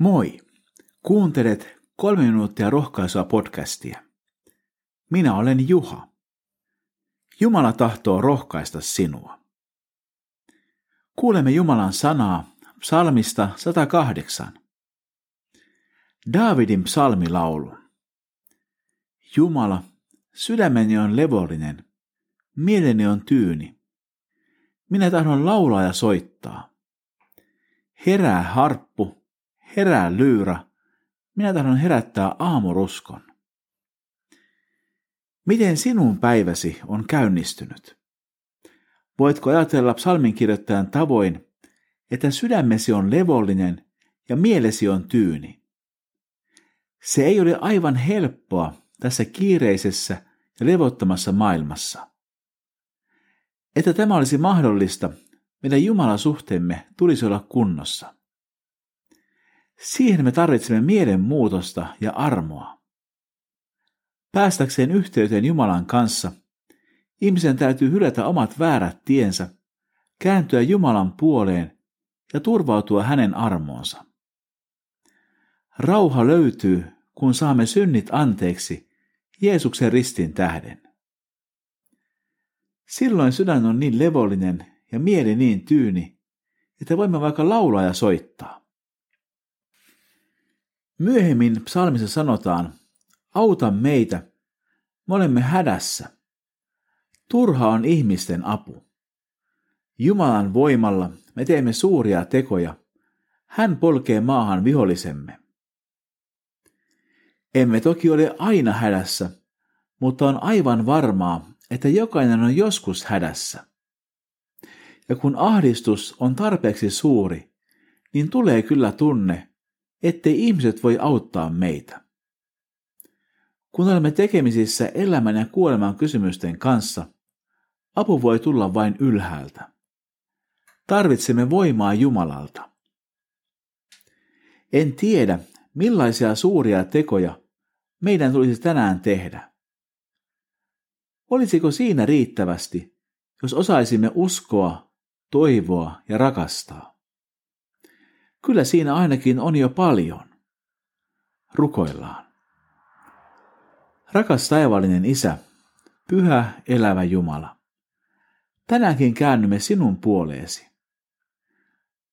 Moi! Kuuntelet kolme minuuttia rohkaisua podcastia. Minä olen Juha. Jumala tahtoo rohkaista sinua. Kuulemme Jumalan sanaa psalmista 108. Daavidin psalmilaulu. Jumala, sydämeni on levollinen, mieleni on tyyni. Minä tahdon laulaa ja soittaa. Herää harppu, herää lyyrä, minä tahdon herättää aamuruskon. Miten sinun päiväsi on käynnistynyt? Voitko ajatella psalminkirjoittajan tavoin, että sydämesi on levollinen ja mielesi on tyyni? Se ei ole aivan helppoa tässä kiireisessä ja levottomassa maailmassa. Että tämä olisi mahdollista, meidän Jumalan suhteemme tulisi olla kunnossa. Siihen me tarvitsemme mielenmuutosta ja armoa. Päästäkseen yhteyteen Jumalan kanssa, ihmisen täytyy hylätä omat väärät tiensä, kääntyä Jumalan puoleen ja turvautua hänen armoonsa. Rauha löytyy, kun saamme synnit anteeksi Jeesuksen ristin tähden. Silloin sydän on niin levollinen ja mieli niin tyyni, että voimme vaikka laulaa ja soittaa. Myöhemmin psalmissa sanotaan, auta meitä, me olemme hädässä. Turha on ihmisten apu. Jumalan voimalla me teemme suuria tekoja. Hän polkee maahan vihollisemme. Emme toki ole aina hädässä, mutta on aivan varmaa, että jokainen on joskus hädässä. Ja kun ahdistus on tarpeeksi suuri, niin tulee kyllä tunne, ettei ihmiset voi auttaa meitä. Kun olemme tekemisissä elämän ja kuoleman kysymysten kanssa, apu voi tulla vain ylhäältä. Tarvitsemme voimaa Jumalalta. En tiedä, millaisia suuria tekoja meidän tulisi tänään tehdä. Olisiko siinä riittävästi, jos osaisimme uskoa, toivoa ja rakastaa? Kyllä siinä ainakin on jo paljon. Rukoillaan. Rakas taivaallinen Isä, pyhä elävä Jumala, tänäänkin käännymme sinun puoleesi.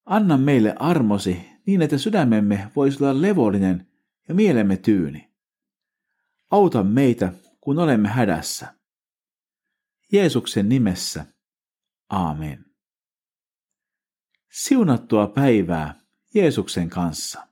Anna meille armosi niin, että sydämemme voisi olla levollinen ja mielemme tyyni. Auta meitä, kun olemme hädässä. Jeesuksen nimessä. Aamen. Siunattua päivää Jeesuksen kanssa.